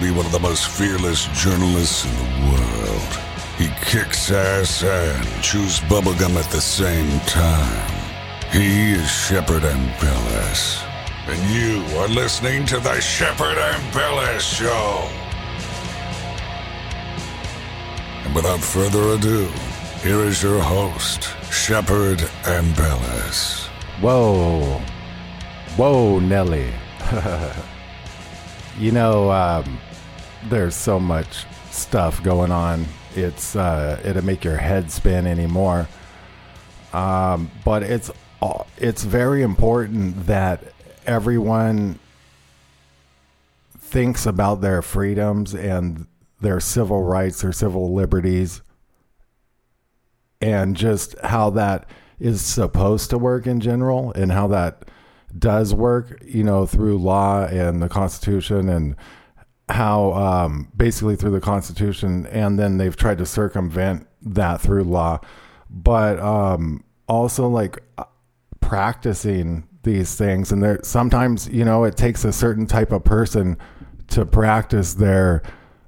Be one of the most fearless journalists in the world. He kicks ass and chews bubblegum at the same time. He is Shepard Ambellas. And you are listening to the Shepard Ambellas Show. And without further ado, here is your host, Shepard Ambellas. Whoa. Whoa, Nelly. You know, um, there's so much stuff going on. It's uh, it'll make your head spin anymore. Um, but it's it's very important that everyone thinks about their freedoms and their civil rights, their civil liberties, and just how that is supposed to work in general, and how that does work, you know, through law and the Constitution and how um, basically through the Constitution, and then they've tried to circumvent that through law, but um, also like practicing these things. And there sometimes, you know, it takes a certain type of person to practice their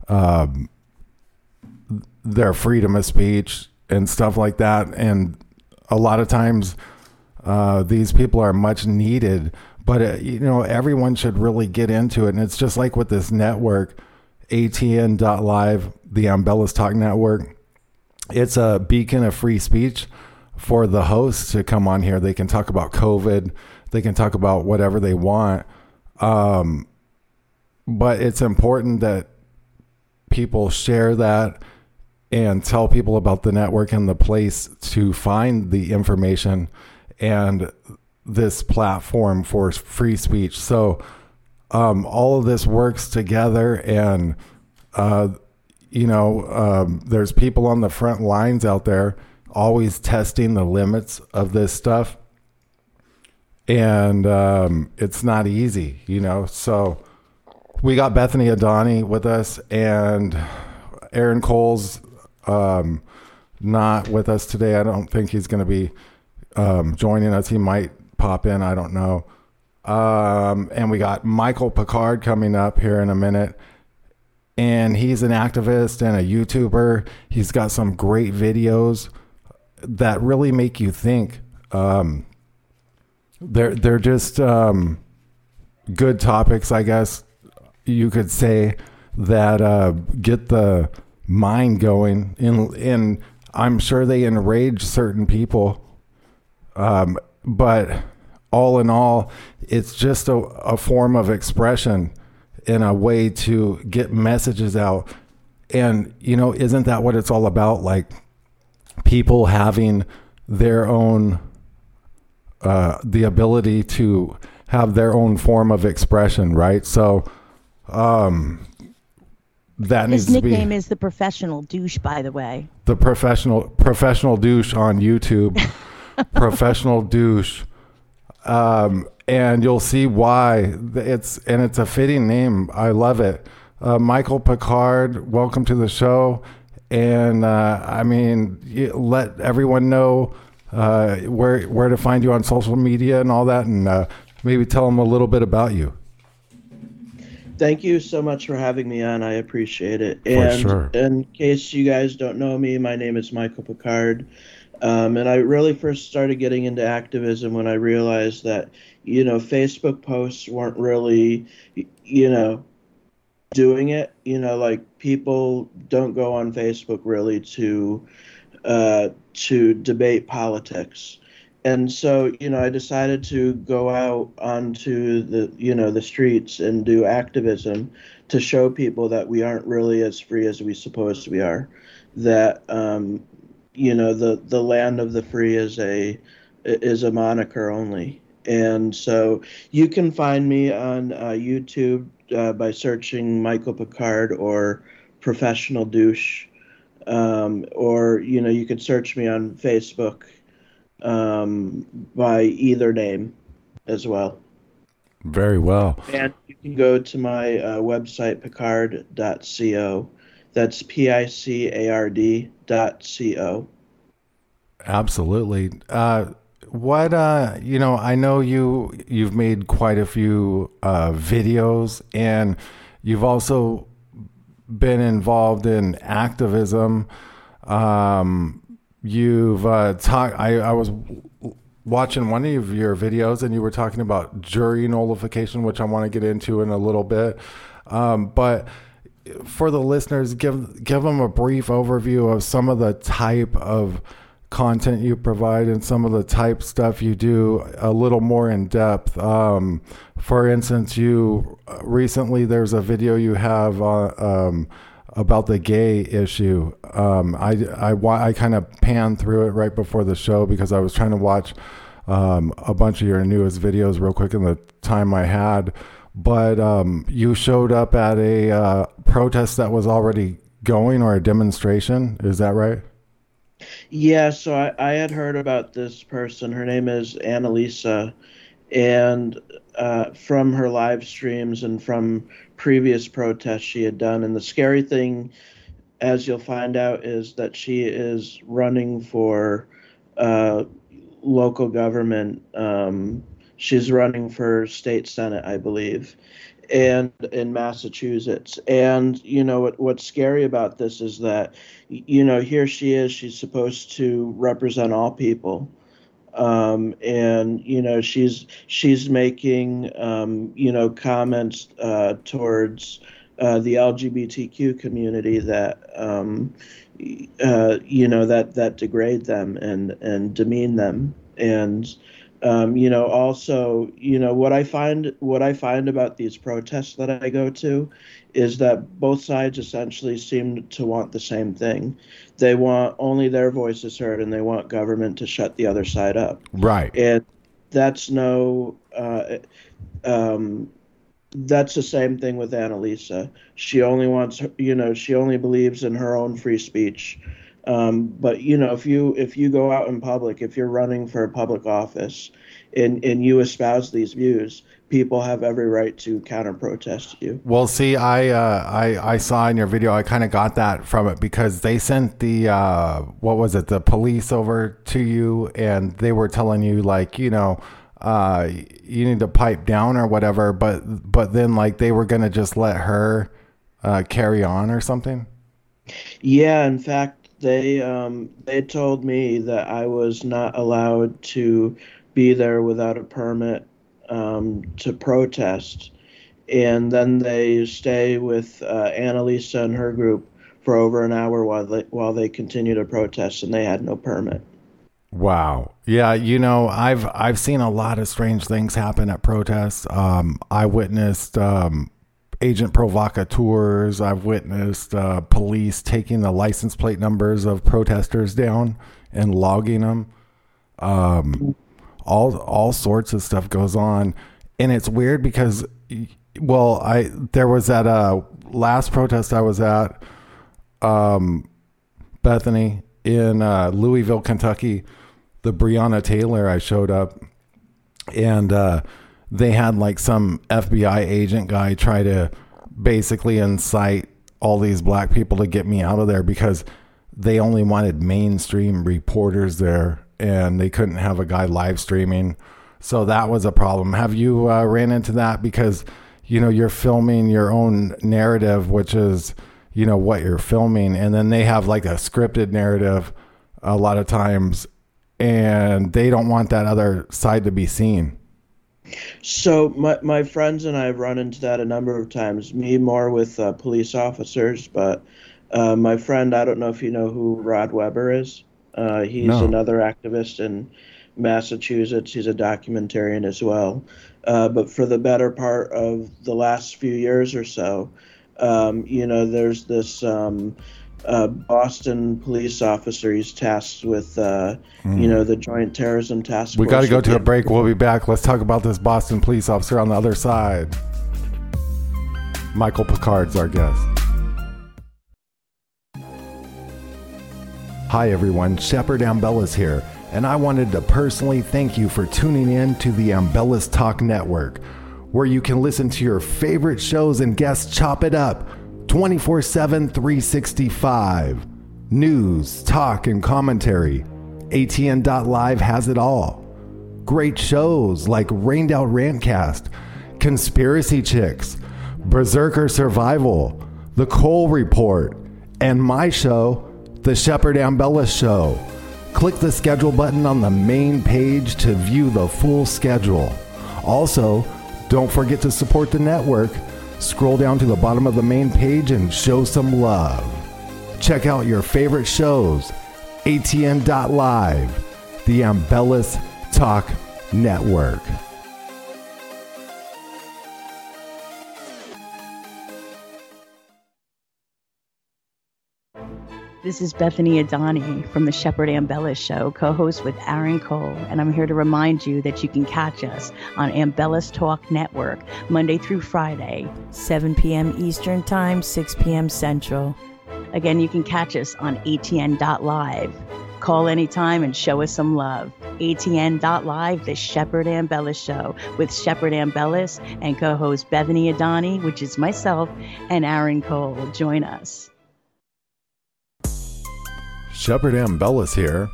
um, their freedom of speech and stuff like that. And a lot of times uh, these people are much needed, but uh, you know everyone should really get into it. And it's just like with this network, ATN.live, the Ambellas Talk Network. It's a beacon of free speech for the hosts to come on here. They can talk about COVID. They can talk about whatever they want. Um, but it's important that people share that and tell people about the network and the place to find the information and this platform for free speech. So um, all of this works together, and uh, you know, um, there's people on the front lines out there always testing the limits of this stuff, and um, it's not easy, you know. So we got Bethany Adani with us, and Aaron Cole's um, not with us today. I don't think he's going to be um, joining us. He might pop in. I don't know. Um, and we got Michael Picard coming up here in a minute. And he's an activist and a YouTuber. He's got some great videos that really make you think. Um, they're they're just um, good topics, I guess you could say that uh, get the mind going. And and I'm sure they enrage certain people um, but all in all, it's just a, a form of expression and a way to get messages out. And, you know, isn't that what it's all about? Like people having their own, uh, the ability to have their own form of expression, right? So, um, that His needs to be nickname is the professional douche, by the way. the professional professional douche on YouTube. professional douche. Um, and you'll see why it's and it's a fitting name. I love it. Uh, Michael Picard, welcome to the show. And uh, I mean, let everyone know uh, where where to find you on social media and all that, and uh, maybe tell them a little bit about you. Thank you so much for having me on. I appreciate it. For and sure. in case you guys don't know me, my name is Michael Picard. Um, and I really first started getting into activism when I realized that, you know, Facebook posts weren't really, you know, doing it. You know, like people don't go on Facebook really to uh, to debate politics. And so, you know, I decided to go out onto the, you know, the streets and do activism to show people that we aren't really as free as we suppose we are. That, um, you know, the the land of the free is a is a moniker only. And so you can find me on uh, YouTube uh, by searching Michael Picard or Professional Douche, um, or you know you can search me on Facebook um, by either name as well. Very well. And you can go to my uh, website picard.co. That's P I C A R D dot C O. Absolutely. Uh, what uh you know i know you you've made quite a few uh videos and you've also been involved in activism um you've uh talked i i was watching one of your videos and you were talking about jury nullification which i want to get into in a little bit um but for the listeners give give them a brief overview of some of the type of content you provide and some of the type stuff you do a little more in depth. Um, for instance, you recently there's a video you have uh, um, about the gay issue. Um, I I, I kind of panned through it right before the show because I was trying to watch um, a bunch of your newest videos real quick in the time I had. But um, you showed up at a uh, protest that was already going or a demonstration. Is that right? Yeah, so I, I had heard about this person. Her name is Annalisa, and uh, from her live streams and from previous protests she had done. And the scary thing, as you'll find out, is that she is running for uh, local government. Um, she's running for state senate, I believe and in Massachusetts. And you know what what's scary about this is that you know here she is she's supposed to represent all people. Um, and you know she's she's making um, you know comments uh, towards uh, the LGBTQ community that um, uh, you know that that degrade them and and demean them and um, you know, also, you know, what I find what I find about these protests that I go to is that both sides essentially seem to want the same thing. They want only their voices heard, and they want government to shut the other side up. Right. And that's no. Uh, um, that's the same thing with Annalisa. She only wants, you know, she only believes in her own free speech um, but you know, if you if you go out in public, if you're running for a public office, and and you espouse these views, people have every right to counter protest you. Well, see, I uh, I I saw in your video, I kind of got that from it because they sent the uh, what was it, the police over to you, and they were telling you like, you know. Uh, you need to pipe down or whatever, but but then like they were gonna just let her uh, carry on or something. Yeah, in fact, they um, they told me that I was not allowed to be there without a permit um, to protest, and then they stay with uh, Annalisa and her group for over an hour while they while they continue to protest, and they had no permit. Wow. Yeah, you know, I've I've seen a lot of strange things happen at protests. Um, I witnessed um, agent provocateurs. I've witnessed uh, police taking the license plate numbers of protesters down and logging them. Um, all all sorts of stuff goes on, and it's weird because, well, I there was that uh, last protest I was at, um, Bethany in uh, Louisville, Kentucky. The Breonna Taylor, I showed up, and uh, they had like some FBI agent guy try to basically incite all these black people to get me out of there because they only wanted mainstream reporters there and they couldn't have a guy live streaming. So that was a problem. Have you uh, ran into that because you know you're filming your own narrative, which is you know what you're filming, and then they have like a scripted narrative a lot of times, and they don't want that other side to be seen. So my my friends and I have run into that a number of times. Me more with uh, police officers, but uh, my friend, I don't know if you know who Rod Webber is. Uh, he's No. another activist in Massachusetts. He's a documentarian as well. Uh, but for the better part of the last few years or so, um, you know, there's this um, uh, Boston police officer. He's tasked with, uh, you know, the Joint Terrorism Task Hmm. We Force. got to go to a break. We'll be back. Let's talk about this Boston police officer on the other side. Michael Picard's our guest. Hi, everyone. Shepard Ambellas here, and I wanted to personally thank you for tuning in to the Ambellas Talk Network, where you can listen to your favorite shows and guests chop it up 24 7, 365. News, talk, and commentary. ATN.live has it all. Great shows like Rained Out Rantcast, Conspiracy Chicks, Berserker Survival, The Cole Report, and my show, The Shepard Ambellas Show. Click the schedule button on the main page to view the full schedule. Also, don't forget to support the network. Scroll down to the bottom of the main page and show some love. Check out your favorite shows. ATN.live, the Ambellas Talk Network. This is Bethany Adani from the Shepard Ambellas Show, co host with Aaron Cole, and I'm here to remind you that you can catch us on Ambellas Talk Network Monday through Friday. 7 p.m. Eastern Time, 6 p.m. Central. Again, you can catch us on ATN.live. Call anytime and show us some love. ATN.live, the Shepard Ambellas Show with Shepard Ambellas and co host Bethany Adani, which is myself, and Aaron Cole. Join us. Shepard Ambellas here.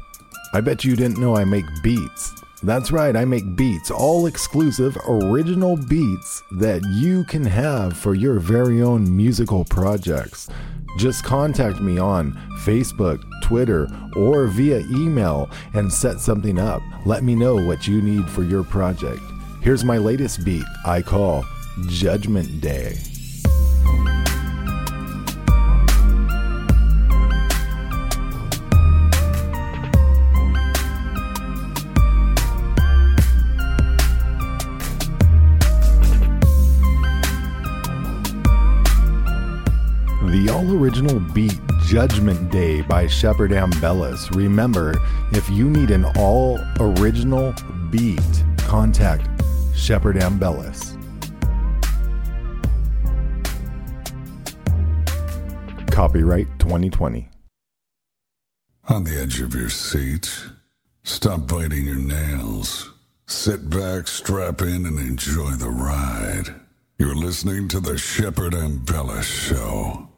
I bet you didn't know I make beats. That's right, I make beats, all exclusive, original beats that you can have for your very own musical projects. Just contact me on Facebook, Twitter, or via email and set something up. Let me know what you need for your project. Here's my latest beat I call Judgment Day. The all original beat Judgment Day by Shepard Ambellas. Remember, if you need an all original beat, contact Shepard Ambellas. Copyright 2020. On the edge of your seat, stop biting your nails. Sit back, strap in, and enjoy the ride. You're listening to the Shepard Ambellas Show.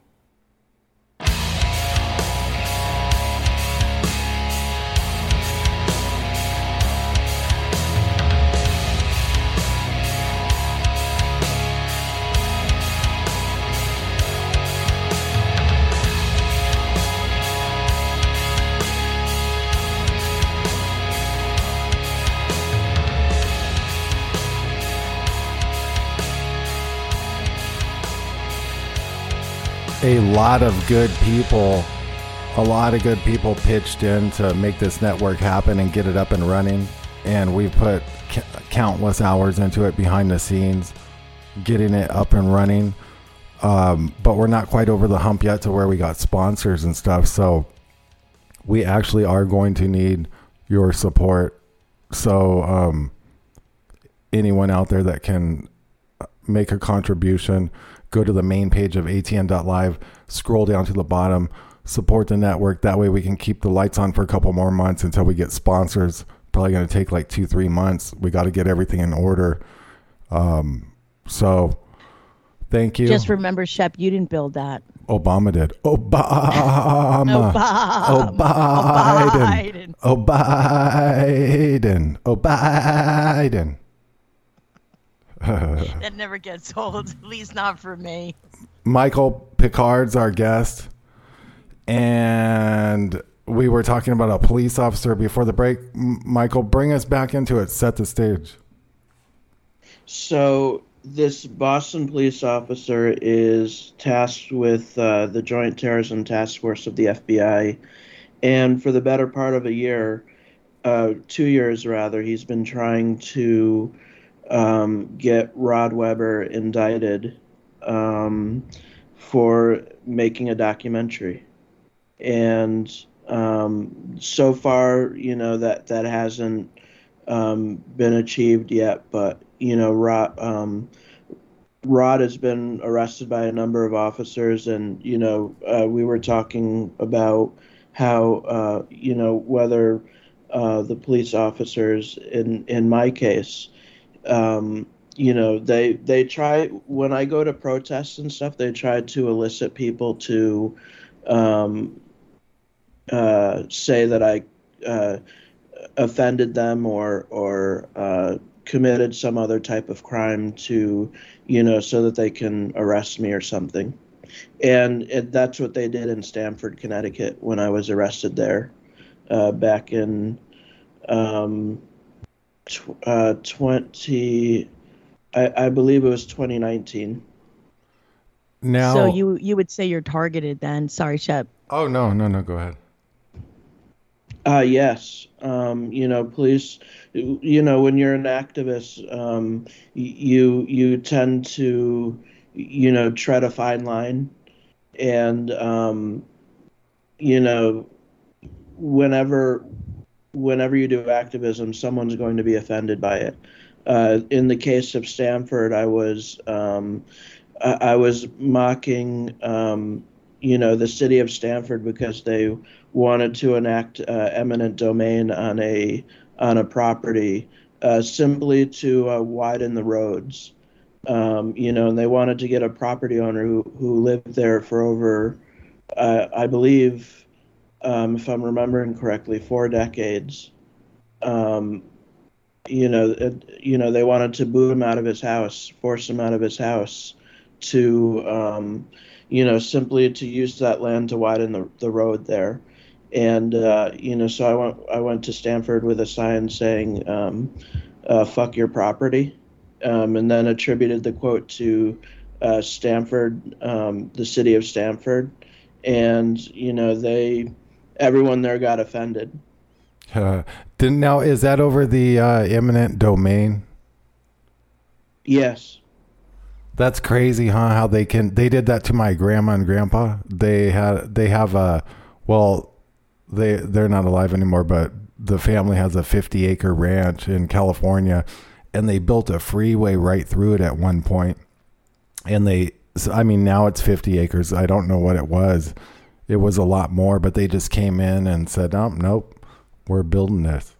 A lot of good people a lot of good people pitched in to make this network happen and get it up and running. And we put c- countless hours into it behind the scenes getting it up and running. Um, but we're not quite over the hump yet to where we got sponsors and stuff. So we actually are going to need your support. So um, anyone out there that can make a contribution, go to the main page of atn.live, scroll down to the bottom, support the network. That way we can keep the lights on for a couple more months until we get sponsors. Probably going to take like two, three months. We got to get everything in order. Um, so thank you. Just remember, Shep, you didn't build that. Obama did. Obama. Obama. Biden. Oh, Biden. Oh, Biden. That never gets old, at least not for me. Michael Picard's our guest, and we were talking about a police officer before the break. M- Michael, bring us back into it. Set the stage. So this Boston police officer is tasked with uh, the Joint Terrorism Task Force of the FBI, and for the better part of a year, uh, two years rather, he's been trying to um, get Rod Webber indicted um, for making a documentary, and um, so far, you know that that hasn't um, been achieved yet. But you know, Rod, um, Rod has been arrested by a number of officers, and you know, uh, we were talking about how uh, you know whether uh, the police officers in in my case um, you know they they try when i go to protests and stuff they try to elicit people to um, uh, say that i uh, offended them or or uh, committed some other type of crime to you know so that they can arrest me or something. And it, that's what they did in stamford connecticut when i was arrested there uh, back in um, tw- uh, 20 I, I believe it was 2019 Now, So you you would say you're targeted then? Sorry, Shep. oh no, no, no, go ahead. Uh, yes. Um, you know, police. You know, when you're an activist, um, you you tend to, you know, tread a fine line, and um, you know, whenever whenever you do activism, someone's going to be offended by it. Uh, in the case of Stamford, I was um, I, I was mocking um, you know the city of Stamford because they wanted to enact uh, eminent domain on a on a property uh, simply to uh, widen the roads. Um, you know, and they wanted to get a property owner who, who lived there for over, uh, I believe, um, if I'm remembering correctly, four decades. Um, you know, it, you know, they wanted to boot him out of his house, force him out of his house, to, um, you know, simply to use that land to widen the, the road there. And uh, you know, so I went I went to Stamford with a sign saying um, uh, "fuck your property," um, and then attributed the quote to uh, Stamford, um, the city of Stamford, and you know they everyone there got offended. Uh, didn't now is that over the uh, eminent domain? Yes. That's crazy, huh? How they can they did that to my grandma and grandpa. They had they have a well, they they're not alive anymore, but the family has a 50 acre ranch in California, and they built a freeway right through it at one point. And they, I mean, now it's 50 acres. I don't know what it was. It was a lot more, but they just came in and said, "Oh, nope, we're building this."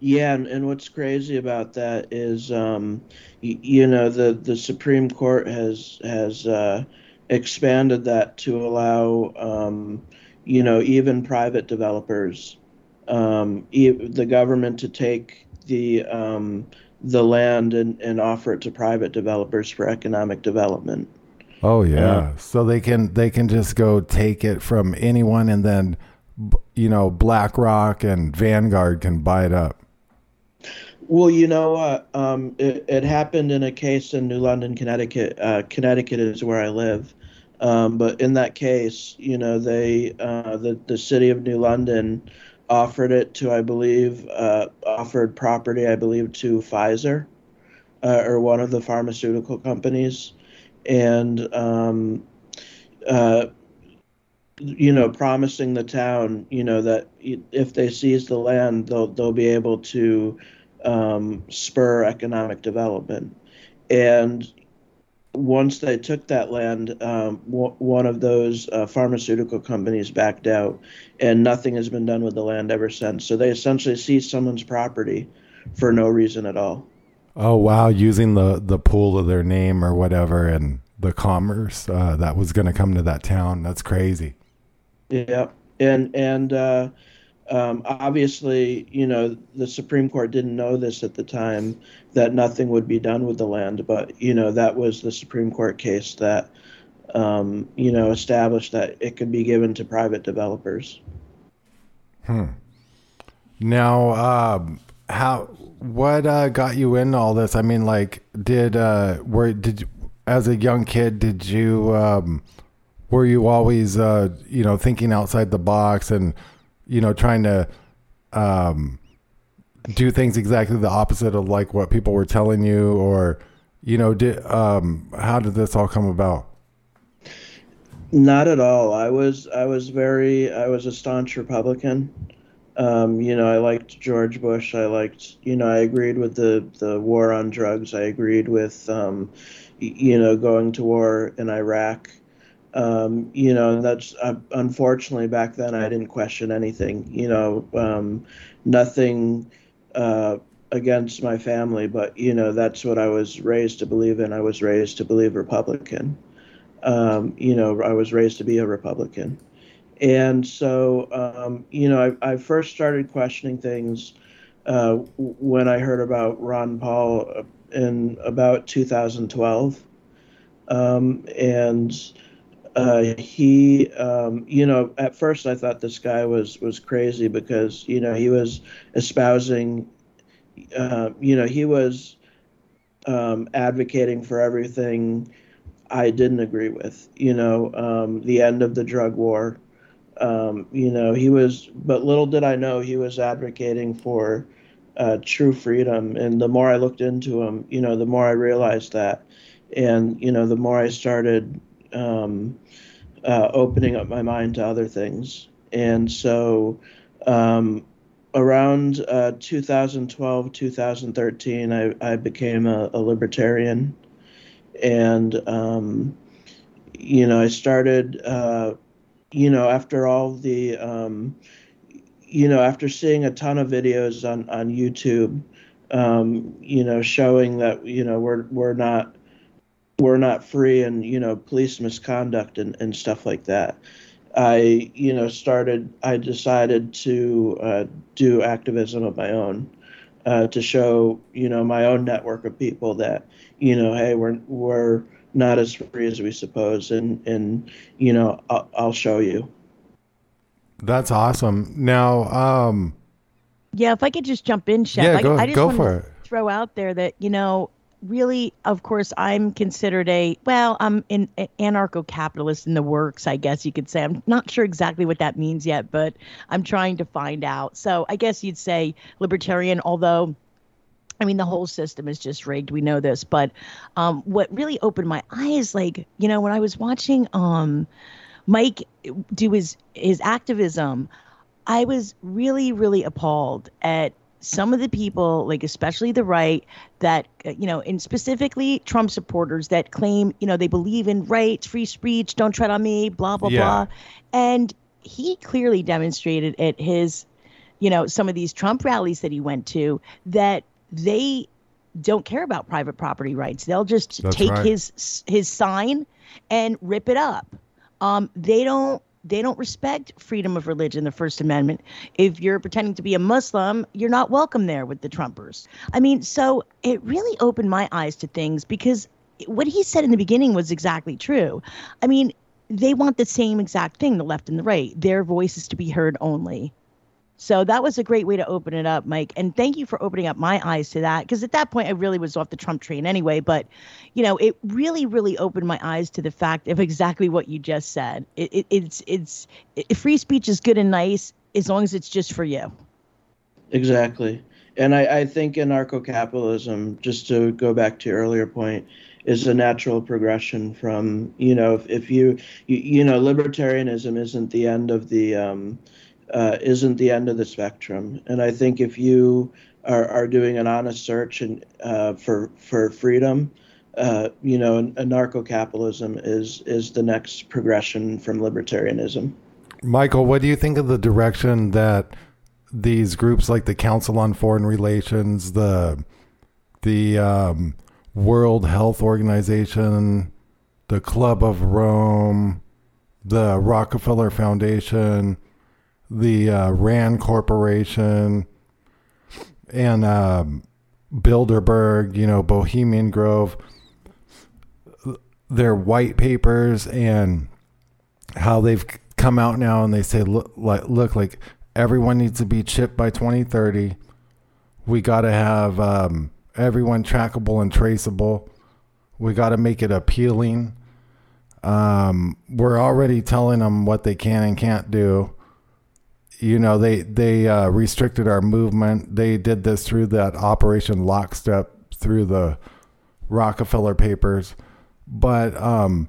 Yeah, and, and what's crazy about that is, um, y- you know, the, the Supreme Court has has uh, expanded that to allow, um, you know, even private developers, um, e- the government to take the um, the land and, and offer it to private developers for economic development. Oh yeah. Yeah. So they can they can just go take it from anyone and then you know BlackRock and Vanguard can buy it up. Well, you know what? Um, it, it happened in a case in New London, Connecticut. Uh, Connecticut is where I live. Um, but in that case, you know, they uh, the the city of New London offered it to, I believe, uh, offered property, I believe, to Pfizer uh, or one of the pharmaceutical companies, and um, uh, you know, promising the town, you know, that if they seize the land, they'll they'll be able to um, spur economic development. And once they took that land, um, w- one of those uh, pharmaceutical companies backed out, and nothing has been done with the land ever since. So they essentially seized someone's property for no reason at all. Oh wow, using the the pool of their name or whatever and the commerce uh, that was going to come to that town. That's crazy. Yeah, and and uh, um, obviously, you know, the Supreme Court didn't know this at the time that nothing would be done with the land, but you know that was the Supreme Court case that um, you know established that it could be given to private developers. Hmm. Now, um, how what uh, got you into all this? I mean, like, did uh, were did as a young kid did you um, were you always uh, you know thinking outside the box and you know trying to um, do things exactly the opposite of like what people were telling you, or you know, did um, how did this all come about? Not at all. I was I was very I was a staunch Republican. Um, you know, I liked George Bush. I liked, you know, I agreed with the, the war on drugs. I agreed with, um, you know, going to war in Iraq. Um, you know, that's uh, unfortunately back then I didn't question anything. You know, um, nothing uh, against my family, but you know, that's what I was raised to believe in. I was raised to believe Republican. Um, you know, I was raised to be a Republican. And so, um, you know, I, I, first started questioning things uh, when I heard about Ron Paul uh, in about 2012. Um, and uh, he, um, you know, at first I thought this guy was was crazy because you know he was espousing, uh, you know, he was um, advocating for everything I didn't agree with. You know, um, the end of the drug war, um, you know, he was, but little did I know he was advocating for uh, true freedom. And the more I looked into him, you know, the more I realized that. And, you know, the more I started um, uh, opening up my mind to other things. And so um, around uh, 2012, 2013, I, I became a, a libertarian. And, um, you know, I started uh, you know, after all the, um, you know, after seeing a ton of videos on on YouTube, um, you know, showing that you know we're we're not we're not free and you know police misconduct and, and stuff like that. I you know started. I decided to uh, do activism of my own. Uh, to show you know my own network of people that you know hey we're we're not as free as we suppose. And and you know I'll, I'll show you. That's awesome. Now um yeah if i could just jump in Shep, yeah, go, I, I just go for it. throw out there that you know really of course i'm considered a well i'm an anarcho-capitalist in the works i guess you could say. I'm not sure exactly what that means yet but i'm trying to find out. So i guess you'd say libertarian although I mean, the whole system is just rigged. We know this, but um, what really opened my eyes, like you know, when I was watching um, Mike do his his activism, I was really, really appalled at some of the people, like especially the right, that you know, and specifically Trump supporters that claim, you know, they believe in rights, free speech, don't tread on me, blah blah yeah. blah, and he clearly demonstrated at his you know some of these Trump rallies that he went to that they don't care about private property rights. They'll just That's take right. his his sign and rip it up. Um, they don't they don't respect freedom of religion, the First Amendment. If you're pretending to be a Muslim, you're not welcome there with the Trumpers. I mean, so it really opened my eyes to things because what he said in the beginning was exactly true. I mean, they want the same exact thing, the left and the right. Their voices to be heard only. So that was a great way to open it up, Mike. And thank you for opening up my eyes to that. Because at that point, I really was off the Trump train anyway. But, you know, it really, really opened my eyes to the fact of exactly what you just said. It, it, it's, it's, it, free speech is good and nice as long as it's just for you. Exactly. And I, I think anarcho capitalism, just to go back to your earlier point, is a natural progression from, you know, if, if you, you, you know, libertarianism isn't the end of the, um, uh, isn't the end of the spectrum. And I think if you are, are doing an honest search and uh, for for freedom, uh, you know, anarcho-capitalism is is the next progression from libertarianism. Michael, what do you think of the direction that these groups like the Council on Foreign Relations, the the um, World Health Organization, the Club of Rome, the Rockefeller Foundation, the uh, Rand Corporation and um, Bilderberg, you know, Bohemian Grove, their white papers and how they've come out now and they say, look, like, look, like everyone needs to be chipped by 2030. We got to have um, everyone trackable and traceable. We got to make it appealing. Um, we're already telling them what they can and can't do. You know, they they uh, restricted our movement. They did this through that Operation Lockstep through the Rockefeller Papers, but um,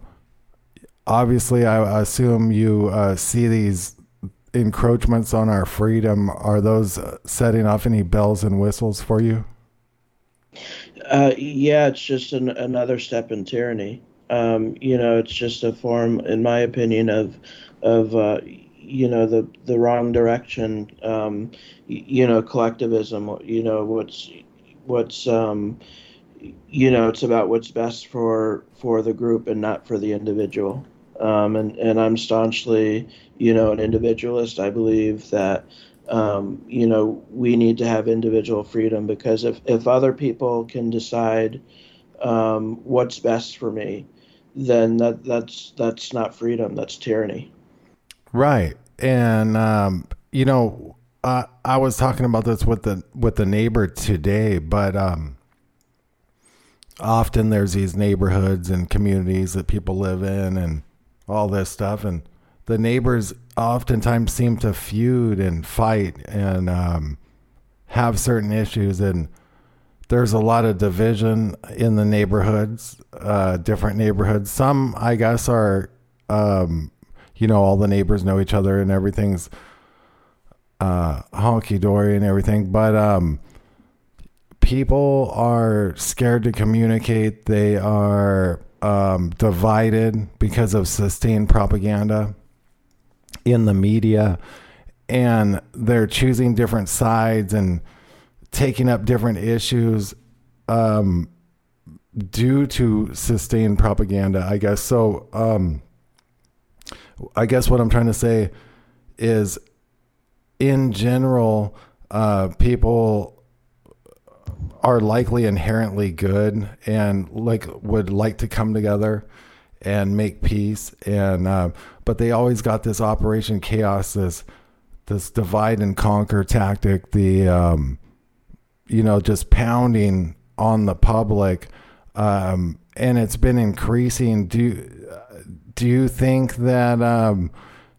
obviously, I assume you uh, see these encroachments on our freedom. Are those uh, setting off any bells and whistles for you? Uh, yeah, it's just an, another step in tyranny. Um, you know, it's just a form, in my opinion, of of uh, you know the the wrong direction. Um, you know, collectivism. You know what's what's um, you know it's about what's best for for the group and not for the individual. Um, and and I'm staunchly you know an individualist. I believe that um, you know we need to have individual freedom because if if other people can decide um, what's best for me then that that's that's not freedom. That's tyranny. Right, and um, you know, uh, I was talking about this with the with the neighbor today, but um, often there's these neighborhoods and communities that people live in, and all this stuff, and the neighbors oftentimes seem to feud and fight and um, have certain issues and there's a lot of division in the neighborhoods, uh, different neighborhoods. Some, I guess, are, um, you know, all the neighbors know each other and everything's uh, honky dory and everything. But um, people are scared to communicate. They are um, divided because of sustained propaganda in the media, and they're choosing different sides and taking up different issues um, due to sustained propaganda, I guess. So, um, I guess what I'm trying to say is, in general, uh, people are likely inherently good and like would like to come together and make peace and uh, but they always got this operation chaos this this divide and conquer tactic the um, you know, just pounding on the public, um, and it's been increasing. Do do you think that um,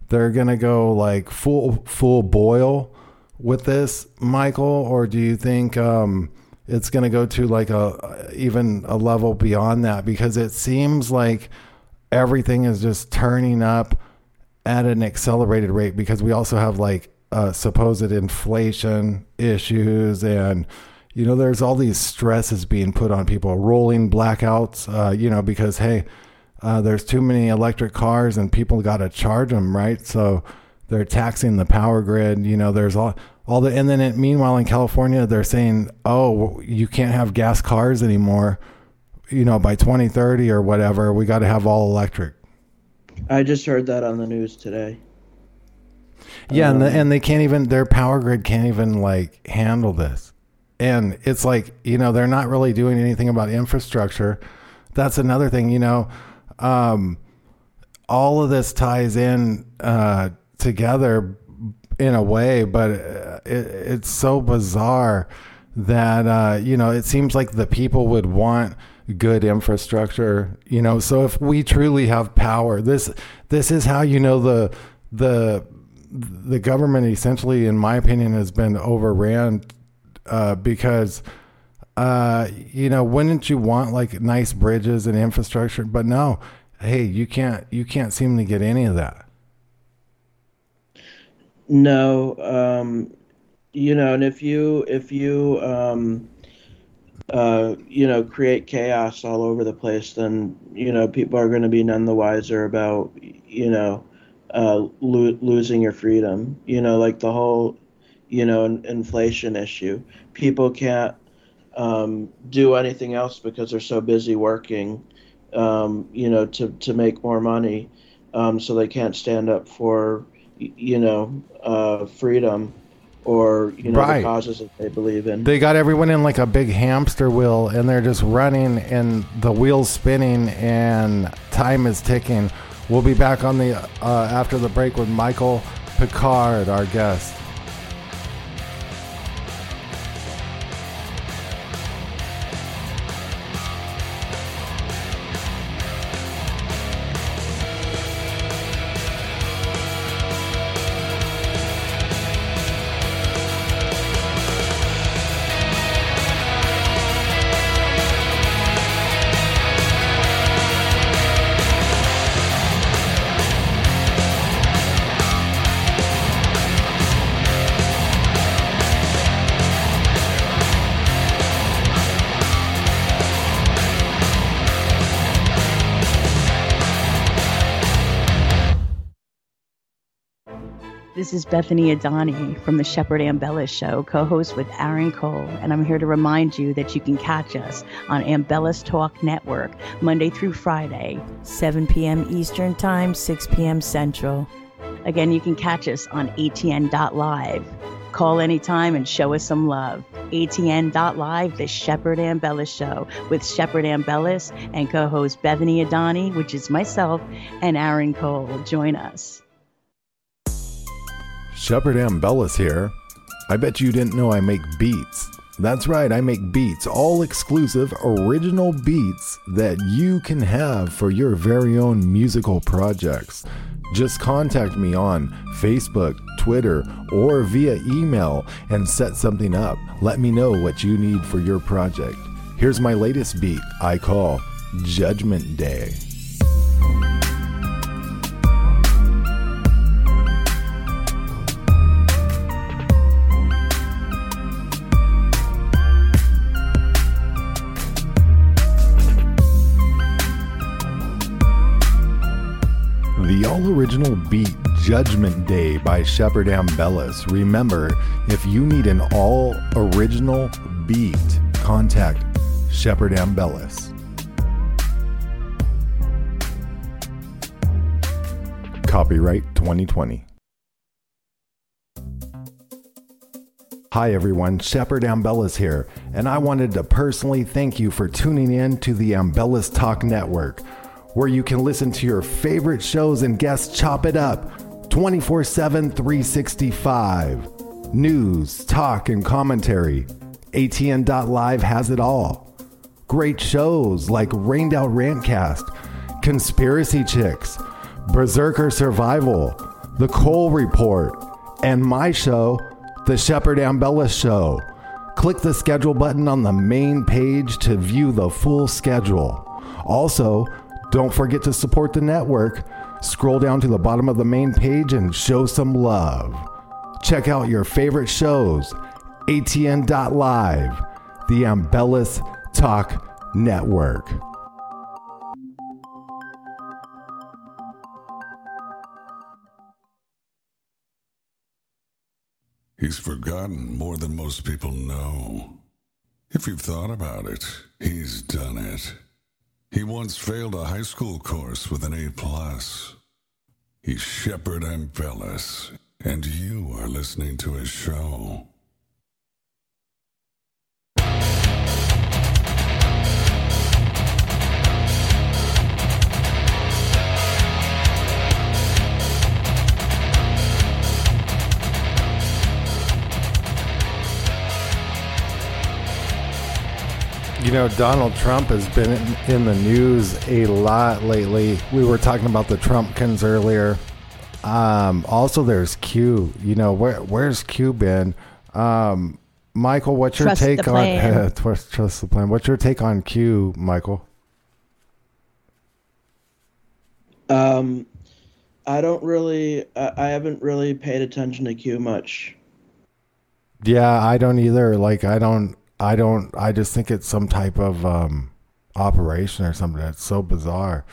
they're gonna go like full full boil with this, Michael, or do you think um, it's gonna go to like a even a level beyond that? Because it seems like everything is just turning up at an accelerated rate because we also have like uh, supposed inflation issues and you know there's all these stresses being put on people rolling blackouts uh, you know because hey uh, there's too many electric cars and people got to charge them right so they're taxing the power grid you know there's all all the and then it, meanwhile in california they're saying oh you can't have gas cars anymore you know by 2030 or whatever we got to have all electric i just heard that on the news today yeah, um, and, the, um, and they can't even their power grid can't even like handle this. And it's like, you know, they're not really doing anything about infrastructure. That's another thing, you know. Um, all of this ties in uh, together in a way, but uh, it, it's so bizarre that uh, you know it seems like the people would want good infrastructure. You know, so if we truly have power, this this is how you know the the the government essentially, in my opinion, has been overran uh, because uh, you know wouldn't you want like nice bridges and infrastructure? But no, hey, you can't you can't seem to get any of that. No, um, you know, and if you if you um, uh, you know create chaos all over the place, then you know people are going to be none the wiser about you know uh, lo- losing your freedom. You know, like the whole, you know, in- inflation issue. People can't um, do anything else because they're so busy working, um, you know, to, to make more money. Um, so they can't stand up for, you know, uh, freedom or you know right. the causes that they believe in. They got everyone in like a big hamster wheel, and they're just running, and the wheels spinning, and time is ticking. We'll be back on the uh, after the break with Michael Picard, our guest. This is Bethany Adani from the Shepard Ambella Show, co host with Aaron Cole, and I'm here to remind you that you can catch us on Ambellas Talk Network Monday through Friday, 7 p.m. Eastern Time, 6 p.m. Central. Again, you can catch us on ATN.live. Call anytime and show us some love. ATN.live, the Shepard Ambellas Show with Shepard Ambellas and co host Bethany Adani, which is myself, and Aaron Cole. Join us. Shepard Ambellas here. I bet you didn't know I make beats. That's right, I make beats, all exclusive, original beats that you can have for your very own musical projects. Just contact me on Facebook, Twitter, or via email and set something up. Let me know what you need for your project. Here's my latest beat I call Judgment Day. The all original beat Judgment Day by Shepard Ambellas. Remember, if you need an all original beat, contact Shepard Ambellas. Copyright 2020. Hi everyone, Shepard Ambellas here, and I wanted to personally thank you for tuning in to the Ambellas Talk Network where you can listen to your favorite shows and guests chop it up 24 7, 365. News, talk, and commentary. ATN.live has it all. Great shows like Rained Out Rantcast, Conspiracy Chicks, Berserker Survival, The Cole Report, and my show, The Shepard Ambellas Show. Click the schedule button on the main page to view the full schedule. Also, don't forget to support the network. Scroll down to the bottom of the main page and show some love. Check out your favorite shows. ATN.live, the Ambellas Talk Network. He's forgotten more than most people know. If you've thought about it, he's done it. He once failed a high school course with an A plus. He's Shepard Ambellas, and you are listening to his show. You know, Donald Trump has been in, in the news a lot lately. We were talking about the Trumpkins earlier. Um, also, there's Q. You know, where where's Q been? Um, Michael, what's your Trust take on trust, trust the plan? What's your take on Q, Michael? Um, I don't really, I I haven't really paid attention to Q much. Yeah, I don't either. Like, I don't, I don't, I just think it's some type of um, operation or something. That's so bizarre.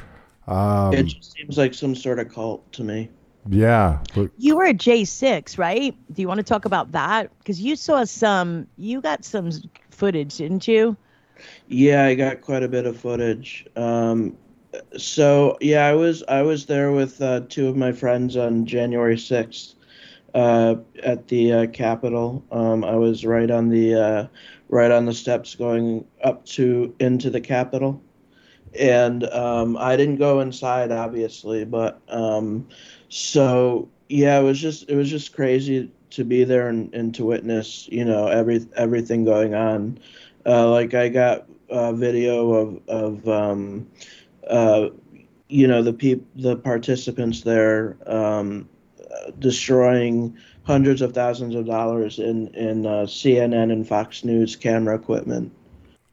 Um, it just seems like some sort of cult to me. yeah, but You were at J6, right? Do you want to talk about that? Because you saw some, you got some footage, didn't you? Yeah, I got quite a bit of footage. Um, so yeah, I was I was there with uh, two of my friends on January sixth uh, at the uh, Capitol. Um, I was right on the uh, right on the steps going up to into the Capitol, and um, I didn't go inside, obviously, but um, so yeah, it was just it was just crazy to be there and, and to witness, you know, every everything going on. Uh, like I got a video of of um, uh, you know the peop- the participants there um, destroying hundreds of thousands of dollars in in uh, CNN and Fox News camera equipment.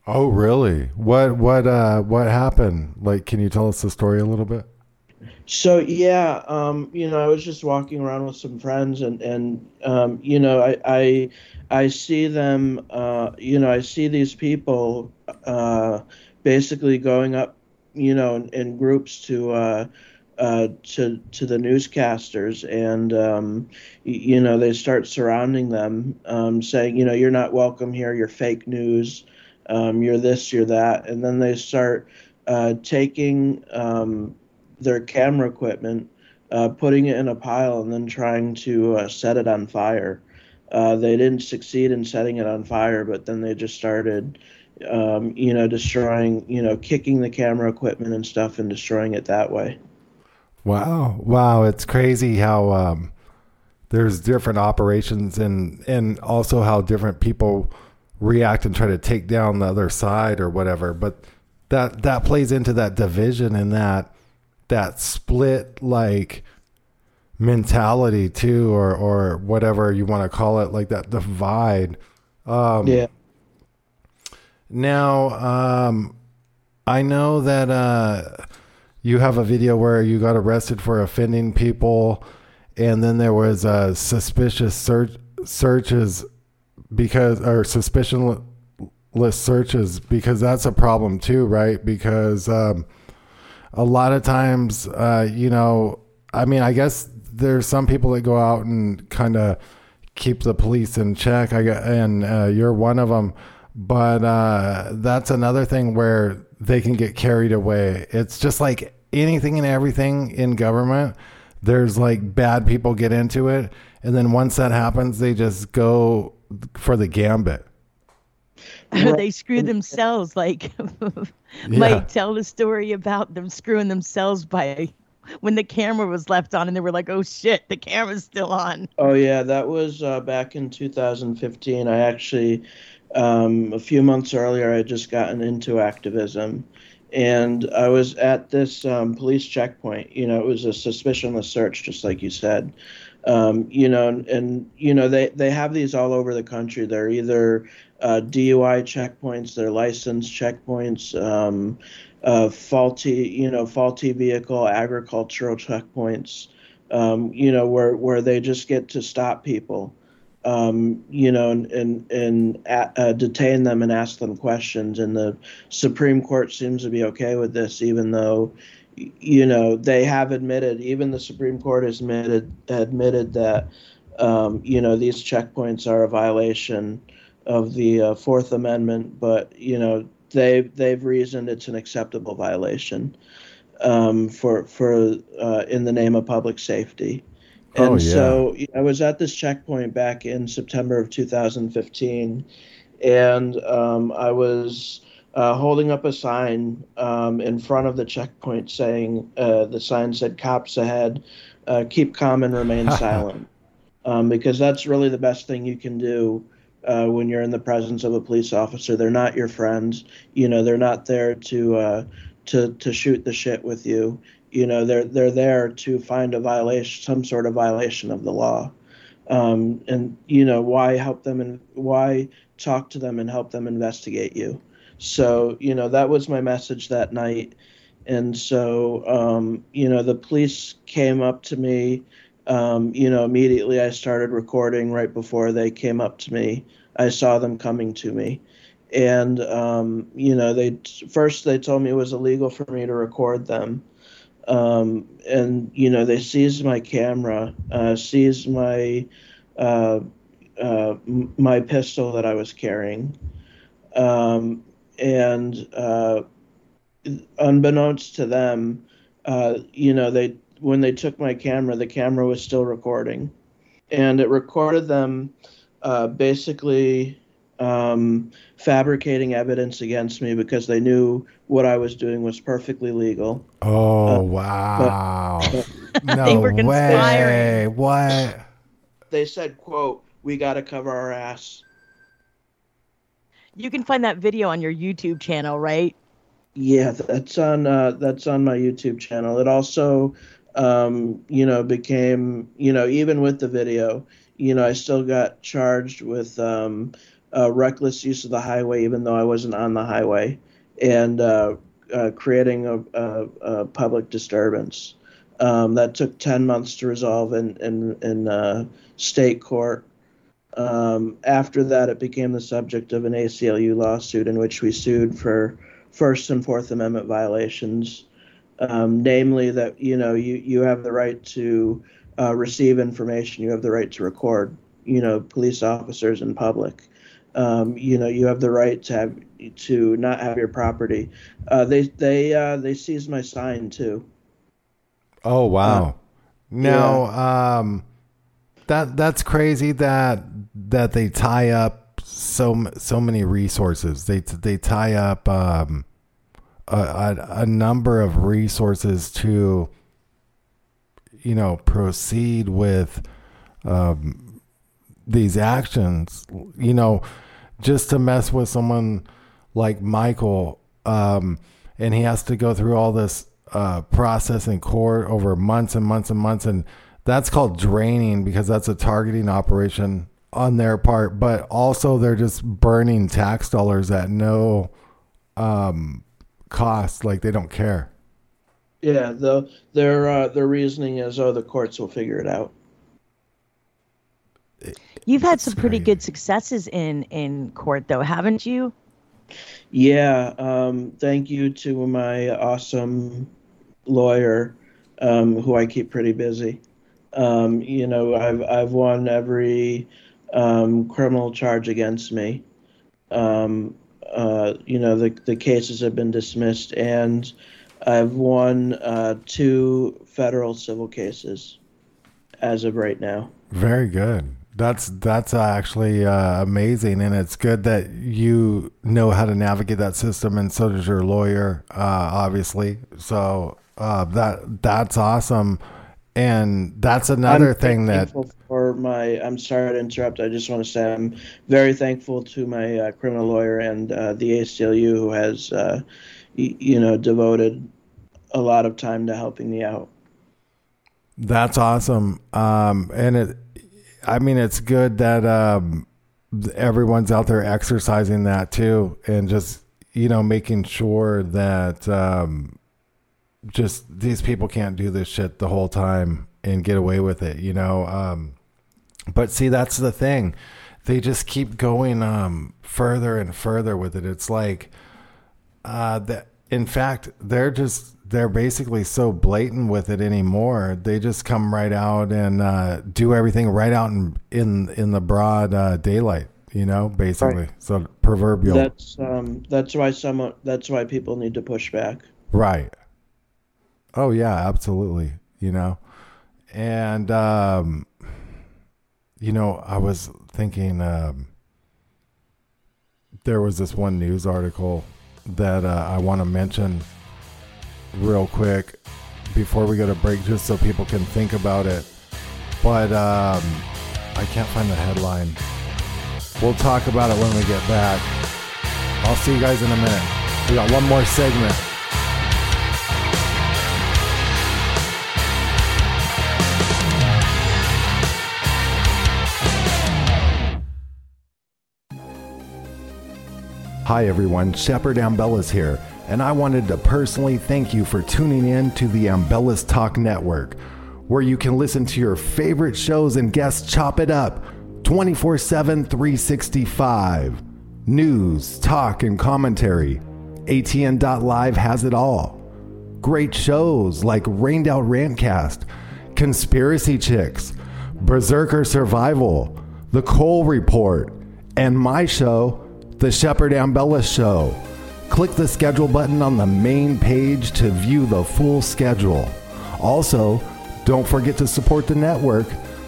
oh, really? What, what, uh, what happened? Like, can you tell us the story a little bit? So yeah, um, you know, I was just walking around with some friends, and and um, you know, I I I see them, uh, you know, I see these people uh, basically going up, you know, in, in groups to uh, to to the newscasters, and um, you, you know they start surrounding them, um, saying, you know, you're not welcome here. You're fake news. Um, you're this. You're that. And then they start uh, taking um, their camera equipment, uh, putting it in a pile, and then trying to uh, set it on fire. Uh, they didn't succeed in setting it on fire, but then they just started. Um, you know, destroying, you know, kicking the camera equipment and stuff and destroying it that way. Wow, wow, it's crazy how um, there's different operations and and also how different people react and try to take down the other side or whatever. But that that plays into that division and that that split like mentality too, or or whatever you want to call it, like that divide. Um, yeah. Now, um, I know that. Uh, you have a video where you got arrested for offending people, and then there was a suspicious search searches because or suspicionless searches because that's a problem too, right? Because um, a lot of times, uh, you know, I mean, I guess there's some people that go out and kind of keep the police in check. I and uh, you're one of them. But uh, that's another thing where they can get carried away. It's just like anything and everything in government, there's like bad people get into it, and then once that happens, they just go for the gambit. they screw themselves. Like yeah. Mike, tell the story about them screwing themselves by when the camera was left on, and they were like, "Oh shit, the camera's still on." Oh yeah, that was uh, back in 2015. I actually, um, a few months earlier, I had just gotten into activism, and I was at this um, police checkpoint. You know, it was a suspicionless search, just like you said. Um, you know, and, and, you know they they have these all over the country. They're either uh, DUI checkpoints, they're license checkpoints, um, uh, faulty you know faulty vehicle agricultural checkpoints. Um, you know where where they just get to stop people um, you know, and and, and uh, detain them and ask them questions. And the Supreme Court seems to be okay with this, even though, you know, they have admitted, even the Supreme Court has admitted admitted that, um, you know, these checkpoints are a violation of the uh, Fourth Amendment. But you know, they they've reasoned it's an acceptable violation um, for for uh, in the name of public safety. Oh, and oh, yeah. so I was at this checkpoint back in September of 2015, and um, I was uh, holding up a sign um, in front of the checkpoint saying, uh, the sign said, Cops ahead, uh, keep calm and remain silent. Um, because that's really the best thing you can do uh, when you're in the presence of a police officer. They're not your friends. You know, they're not there to uh, to to shoot the shit with you you know they're they're there to find a violation some sort of violation of the law. Um, and you know why help them and why talk to them and help them investigate you? So you know that was my message that night. And so um, you know the police came up to me um, you know immediately i started recording right before they came up to me. I saw them coming to me. And um, you know they first they told me it was illegal for me to record them um, and you know they seized my camera, uh, seized my uh, uh, my pistol that I was carrying, um, and uh, unbeknownst to them, uh, you know they when they took my camera, the camera was still recording, and it recorded them uh, basically um, fabricating evidence against me because they knew what I was doing was perfectly legal. Oh uh, wow! But, but no they were way! What? They said, "quote We got to cover our ass." You can find that video on your YouTube channel, right? Yeah, that's on uh, that's on my YouTube channel. It also, um, you know, became you know even with the video, you know, I still got charged with. Um, uh, reckless use of the highway, even though I wasn't on the highway, and uh, uh, creating a, a, a, public disturbance. Um, that took 10 months to resolve in, in, in uh, state court. Um, after that, it became the subject of an ACLU lawsuit in which we sued for First and Fourth Amendment violations. um, namely that you know you you have the right to uh, receive information, you have the right to record, you know, police officers in public. Um, you know, you have the right to have to not have your property. Uh, they they uh, they seized my sign too. Oh wow! now, um, that that's crazy that that they tie up so so many resources. They they tie up um, a, a a number of resources to you know proceed with um, these actions. You know, just to mess with someone like Michael, um, and he has to go through all this uh, process in court over months and months and months, and that's called draining because that's a targeting operation on their part. But also, they're just burning tax dollars at no um, cost, like they don't care. Yeah, the, their uh, their reasoning is, oh, the courts will figure it out. You've had some pretty great. good successes in in court, though, haven't you? Yeah, um, thank you to my awesome lawyer, um, who I keep pretty busy. Um, you know, I've I've won every um, criminal charge against me. Um, uh, you know, the the cases have been dismissed, and I've won uh, two federal civil cases as of right now. Very good. That's that's actually uh, amazing, and it's good that you know how to navigate that system, and so does your lawyer, uh, obviously. So uh, that that's awesome, and that's another I'm thing that for my. I'm sorry to interrupt. I just want to say I'm very thankful to my uh, criminal lawyer and uh, the ACLU who has, uh, y- you know, devoted a lot of time to helping me out. That's awesome. Um, and it, I mean, it's good that um, everyone's out there exercising that too, and just you know making sure that um, just these people can't do this shit the whole time and get away with it. You know. Um, but see, that's the thing. They just keep going um, further and further with it. It's like uh, that. In fact, they're just they're basically so blatant with it anymore. They just come right out and uh, do everything right out in in in the broad uh, daylight. You know, basically. Right. So proverbial. That's um, that's why someone. That's why people need to push back. Right. Oh yeah, absolutely. You know, and um, you know, I was thinking um, there was this one news article that uh, I want to mention real quick before we go to break, just so people can think about it. But um, I can't find the headline. We'll talk about it when we get back. I'll see you guys in a minute. We got one more segment. Hi everyone, Shepard Ambellas here, and I wanted to personally thank you for tuning in to the Ambellas Talk Network, where you can listen to your favorite shows and guests chop it up 24 7, 365. News, talk, and commentary. ATN.live has it all. Great shows like Rained Out Rantcast, Conspiracy Chicks, Berserker Survival, The Cole Report, and my show, The Shepard Ambellas Show. Click the schedule button on the main page to view the full schedule. Also, don't forget to support the network.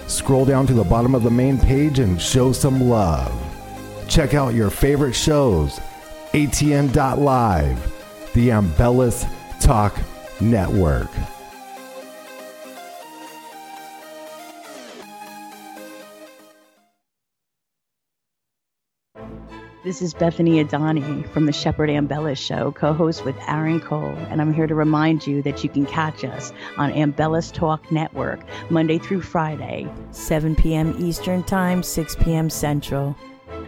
Scroll down to the bottom of the main page and show some love. Check out your favorite shows. ATN.live, the Ambellas Talk Network. This is Bethany Adani from the Shepard Ambella Show, co host with Aaron Cole, and I'm here to remind you that you can catch us on Ambellas Talk Network Monday through Friday. 7 p.m. Eastern Time, 6 p.m. Central.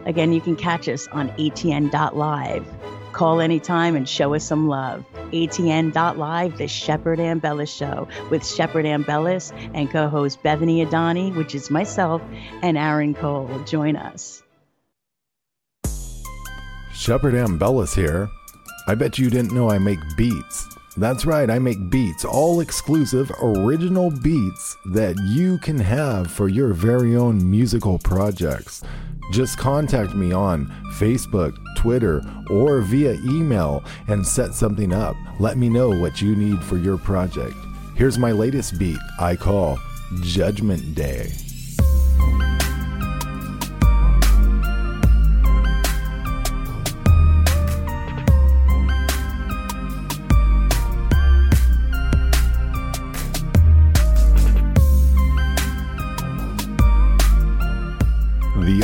Again, you can catch us on ATN.live. Call anytime and show us some love. ATN.live, the Shepard Ambellas Show with Shepard Ambellas and co host Bethany Adani, which is myself, and Aaron Cole. Join us. Shepard Ambellas here. I bet you didn't know I make beats. That's right, I make beats, all exclusive, original beats that you can have for your very own musical projects. Just contact me on Facebook, Twitter, or via email and set something up. Let me know what you need for your project. Here's my latest beat I call Judgment Day.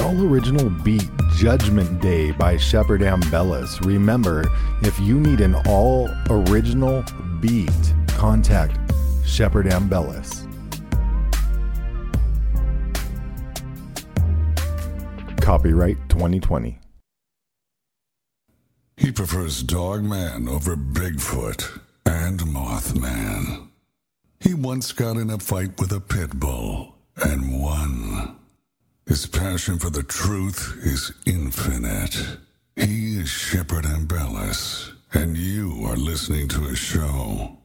All original beat Judgment Day by Shepard Ambellas. Remember, if you need an all original beat, contact Shepard Ambellas. Copyright 2020. He prefers Dogman over Bigfoot and Mothman. He once got in a fight with a pit bull and won. His passion for the truth is infinite. He is Shepard Ambellas, and you are listening to a show.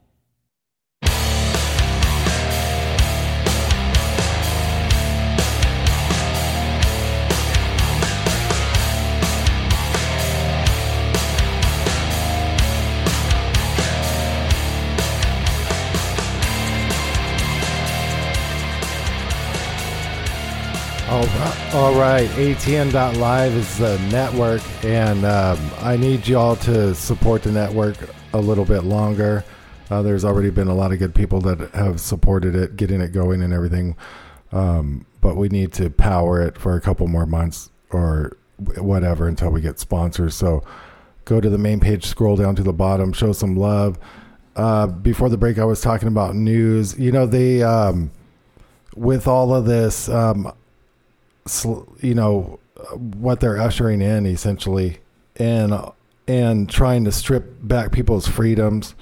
All right, all right. ATN.live is the network, and um, I need y'all to support the network a little bit longer. Uh, there's already been a lot of good people that have supported it, getting it going and everything. Um, but we need to power it for a couple more months or whatever until we get sponsors. So go to the main page, scroll down to the bottom, show some love. Uh, before the break, I was talking about news. You know, they, um, with all of this, um, you know what they're ushering in essentially and and trying to strip back people's freedoms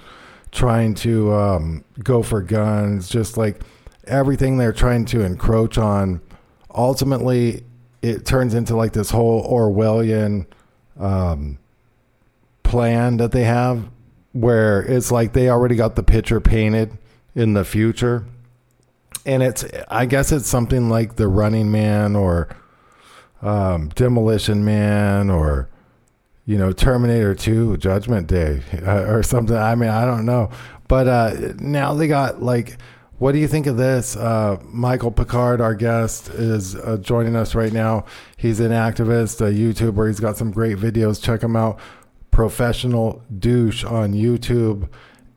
trying to um, go for guns just like everything they're trying to encroach on. Ultimately it turns into like this whole orwellian um, plan that they have where it's like they already got the picture painted in the future and it's I guess it's something like the Running Man or um, Demolition Man or you know Terminator Two Judgment Day uh, or something. I mean I don't know, but uh, now they got like. What do you think of this? Uh, Michael Picard, our guest, is uh, joining us right now. He's an activist, a YouTuber. He's got some great videos. Check him out. Professional Douche on YouTube.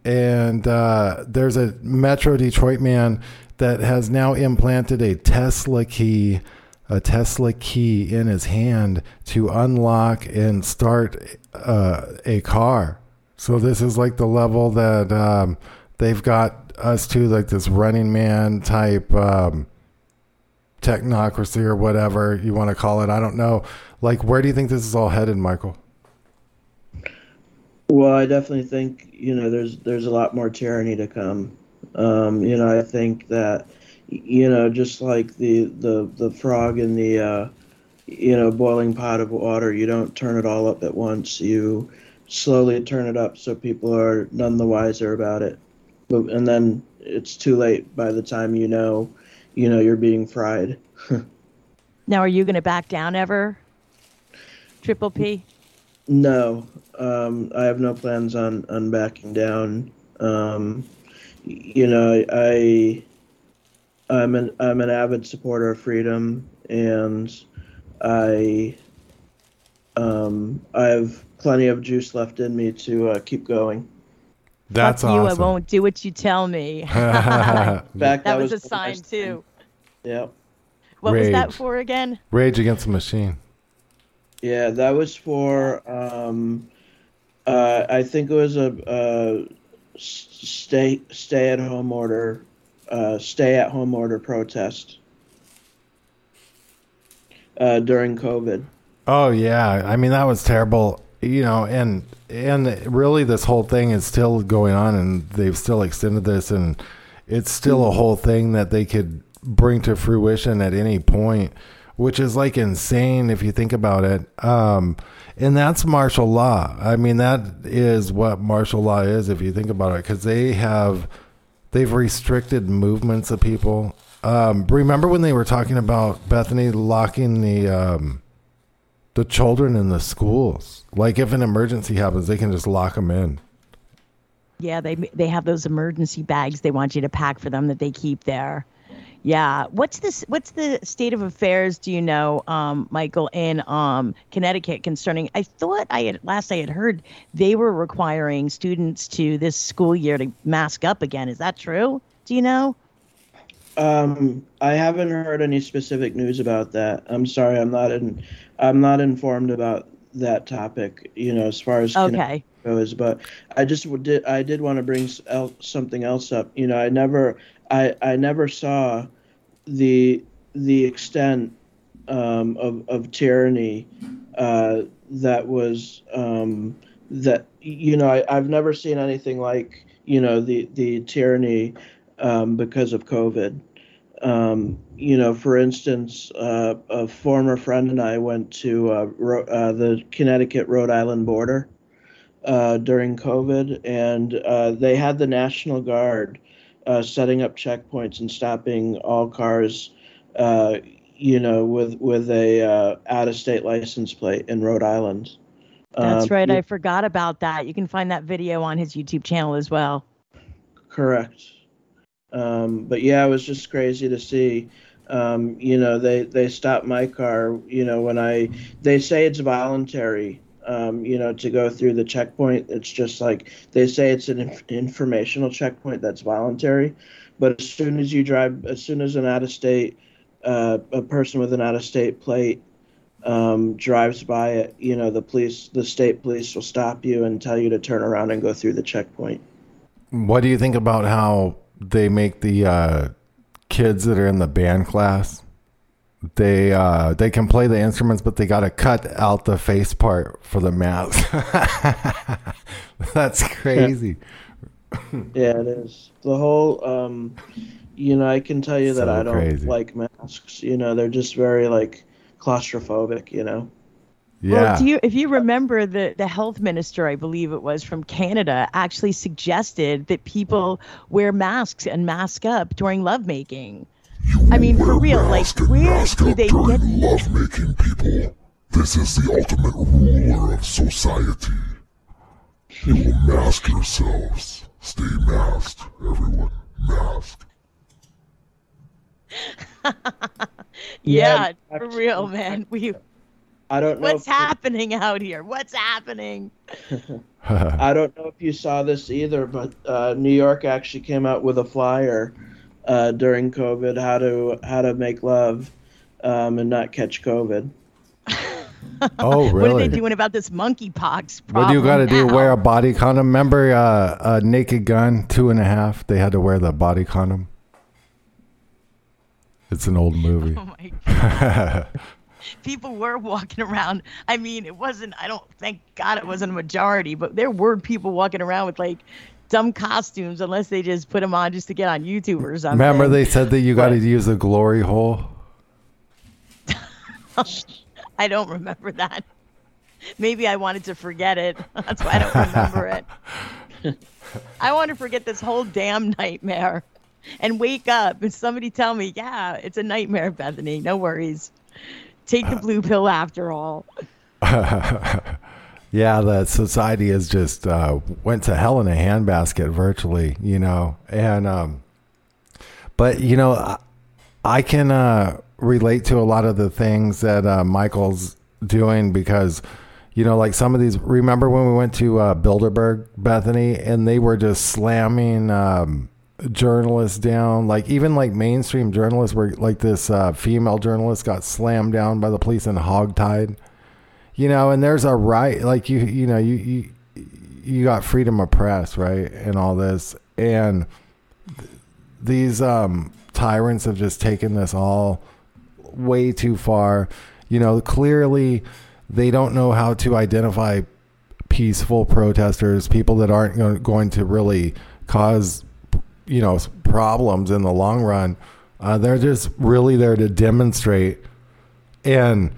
And uh, there's a Metro Detroit man that has now implanted a Tesla key, a Tesla key in his hand to unlock and start uh, a car. So this is like the level that um, they've got us to, like this Running Man type um, technocracy or whatever you want to call it. I don't know. Like, where do you think this is all headed, Michael? Well, I definitely think you know there's there's a lot more tyranny to come. Um, you know, I think that you know just like the the the frog in the uh, you know boiling pot of water, you don't turn it all up at once. You slowly turn it up so people are none the wiser about it. But and then it's too late by the time you know, you know you're being fried. Now, are you going to back down ever? Triple P? No, um, I have no plans on on backing down. Um, you know, I I'm an I'm an avid supporter of freedom, and I um, I have plenty of juice left in me to uh, keep going. That's Fuck you, I won't do what you tell me. In fact, that was a one of the sign, too. things. Yeah, What was that for again? Rage Against the Machine. yeah, that was for um, uh, I think it was a, a s- stay stay at home order, uh, stay at home order protest uh, during COVID. Oh yeah, I mean that was terrible. You know, and and really this whole thing is still going on, and they've still extended this, and it's still a whole thing that they could bring to fruition at any point. Which is like insane if you think about it. Um, and that's martial law. I mean, that is what martial law is if you think about it, because they have they've restricted movements of people. Um, remember when they were talking about Bethany locking the um, the children in the schools? Like, if an emergency happens, they can just lock them in. Yeah, they they have those emergency bags they want you to pack for them that they keep there. Yeah. What's this? What's the state of affairs? Do you know, um, Michael, in um, Connecticut concerning? I thought I had last I had heard they were requiring students to this school year to mask up again. Is that true? Do you know? Um, I haven't heard any specific news about that. I'm sorry, I'm not in. I'm not informed about that topic. You know, as far as okay goes, but I just did. I did want to bring something else up. You know, I never I, I never saw the the extent um, of of tyranny uh, that was um, that you know I, I've never seen anything like you know the the tyranny um, because of COVID. Um, you know, for instance, uh, a former friend and I went to uh, Ro- uh, the Connecticut Rhode Island border uh, during COVID, and uh, they had the National Guard uh, setting up checkpoints and stopping all cars, uh, you know, with with a uh, out of state license plate in Rhode Island. That's um, right. I forgot about that. You can find that video on his YouTube channel as well. Correct. Um, but yeah, it was just crazy to see. Um, you know, they they stopped my car. You know, when I they say it's voluntary um, you know, to go through the checkpoint. It's just like they say it's an inf- informational checkpoint that's voluntary. But as soon as you drive, as soon as an out of state, uh, a person with an out of state plate um, drives by it, you know, the police, the state police will stop you and tell you to turn around and go through the checkpoint. What do you think about how they make the uh, kids that are in the band class they uh they can play the instruments but they got to cut out the face part for the mask that's crazy yeah it is the whole um you know i can tell you that i don't crazy. like masks you know they're just very like claustrophobic you know yeah. Well, do you, if you remember, the, the health minister, I believe it was from Canada, actually suggested that people wear masks and mask up during lovemaking. I mean, for real, like, where do they get love-making people? This is the ultimate ruler of society. You will mask yourselves. Stay masked, everyone. Masked. yeah, yeah, for real, man. We. I don't know. What's happening out here? What's happening? I don't know if you saw this either, but uh, New York actually came out with a flyer uh, during COVID how to how to make love um, and not catch COVID. oh, really? what are they doing about this monkeypox problem? What do you got to do? Wear a body condom. Remember uh, a Naked Gun, two and a half? They had to wear the body condom. It's an old movie. Oh my god. People were walking around. I mean, it wasn't. I don't. Thank God it wasn't a majority, but there were people walking around with like dumb costumes unless they just put them on just to get on YouTube or something. Remember they said that you got to use a glory hole? I don't remember that. Maybe I wanted to forget it. That's why I don't remember it. I want to forget this whole damn nightmare and wake up and somebody tell me, yeah, it's a nightmare, Bethany. No worries. Take the uh, blue pill after all. Yeah, the society has just uh, went to hell in a handbasket virtually, you know. And um, but you know, I, can uh, relate to a lot of the things that uh, Michael's doing because you know, like some of these. Remember when we went to uh, Bilderberg, Bethany, and they were just slamming um, journalists down. Like even like mainstream journalists were like this uh, female journalist got slammed down by the police and hogtied you know, and there's a right, like you, you know, you, you, you got freedom of press, right, and all this, and th- these um, tyrants have just taken this all way too far. You know, clearly they don't know how to identify peaceful protesters, people that aren't going to really cause, you know, problems in the long run. Uh, they're just really there to demonstrate and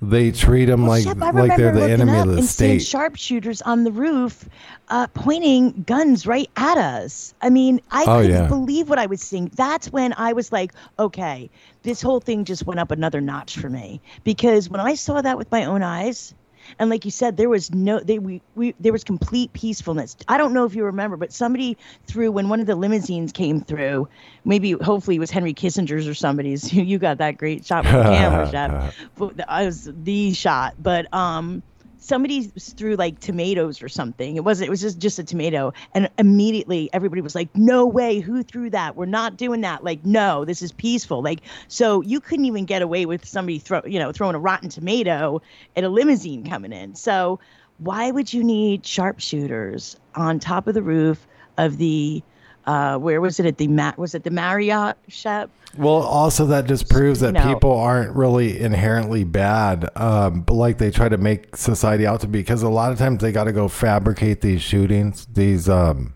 they treat them Well, like Shep, like they're the enemy of the and seeing state. sharpshooters on the roof, uh, pointing guns right at us. I mean, I Oh, couldn't yeah. believe what I was seeing. That's when I was like, okay, this whole thing just went up another notch for me because when I saw that with my own eyes. And like you said, there was no they we, we there was complete peacefulness. I don't know if you remember, but somebody threw when one of the limousines came through, maybe hopefully it was Henry Kissinger's or somebody's. You got that great shot with the camera, Chef. But I was the shot, but um, somebody threw like tomatoes or something. It wasn't. It was just just a tomato, and immediately everybody was like, "No way! Who threw that? We're not doing that! Like, no, this is peaceful." Like, so you couldn't even get away with somebody throw you know throwing a rotten tomato at a limousine coming in. So why would you need sharpshooters on top of the roof of the uh, where was it at the Ma- was it the Marriott Shep? Well, also that just proves that people aren't really inherently bad, um, but like they try to make society out to be. Because a lot of times they got to go fabricate these shootings. These, um,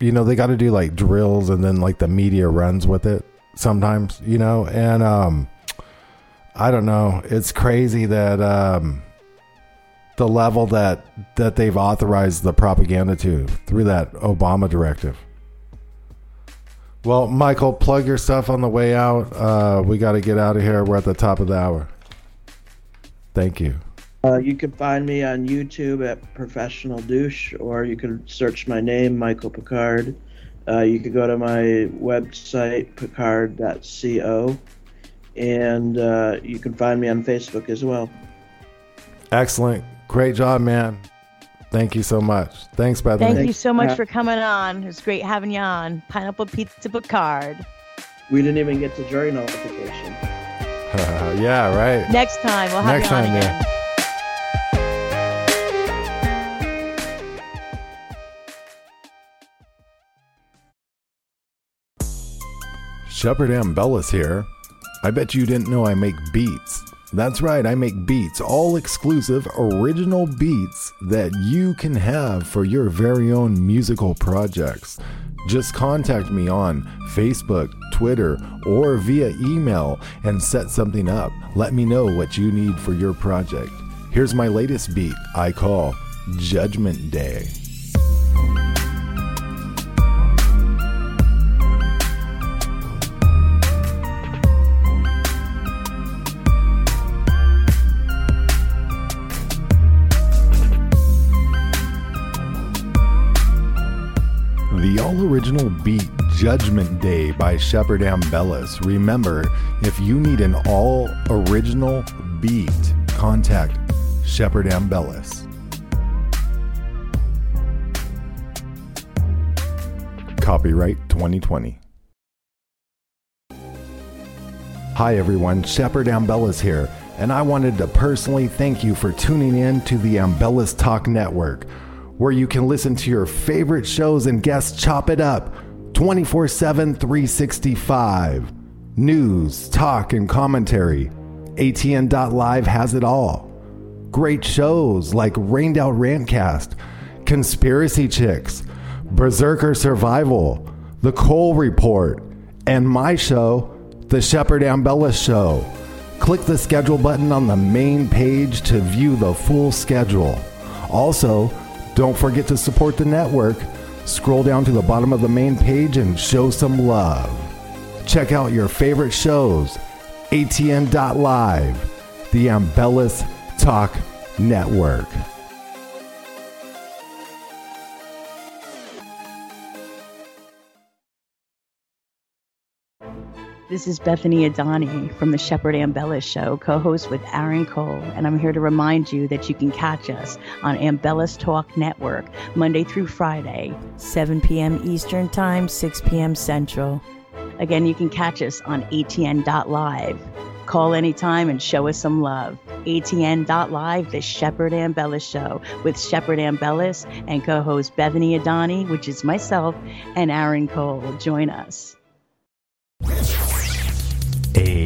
you know, they got to do like drills, and then like the media runs with it sometimes. You know, and um, I don't know. It's crazy that um, the level that that they've authorized the propaganda to through that Obama directive. Well, Michael, plug your stuff on the way out. Uh, we got to get out of here. We're at the top of the hour. Thank you. Uh, you can find me on YouTube at Professional Douche, or you can search my name, Michael Picard. Uh, you can go to my website, picard.co, and uh, you can find me on Facebook as well. Excellent. Great job, man. Thank you so much. Thanks, Bethany. Thank you so much Yeah. for coming on. It was great having you on. Pineapple Pizza Picard. We didn't even get to jury notification. yeah, right. Next time we'll have Next you on time, yeah. again. Shepard Ambellas here. I bet you didn't know I make beats. That's right, I make beats, all exclusive, original beats that you can have for your very own musical projects. Just contact me on Facebook, Twitter, or via email and set something up. Let me know what you need for your project. Here's my latest beat I call Judgment Day. All original beat Judgment Day by Shepard Ambellas. Remember, if you need an all original beat, contact Shepard Ambellas. Copyright 2020. Hi everyone, Shepard Ambellas here, and I wanted to personally thank you for tuning in to the Ambellas Talk Network, where you can listen to your favorite shows and guests chop it up 24 7, 365. News, talk, and commentary. ATN.live has it all. Great shows like Rained Out Rantcast, Conspiracy Chicks, Berserker Survival, The Cole Report, and my show, The Shepard Ambella Show. Click the schedule button on the main page to view the full schedule. Also, don't forget to support the network. Scroll down to the bottom of the main page and show some love. Check out your favorite shows. ATN.live, the Ambellas Talk Network. This is Bethany Adani from the Shepard Ambellas Show, co host with Aaron Cole, and I'm here to remind you that you can catch us on Ambellas Talk Network Monday through Friday. 7 p.m. Eastern Time, 6 p.m. Central. Again, you can catch us on ATN.live. Call anytime and show us some love. ATN.live, the Shepard Ambellas Show with Shepard Ambellas and co host Bethany Adani, which is myself, and Aaron Cole. Join us. A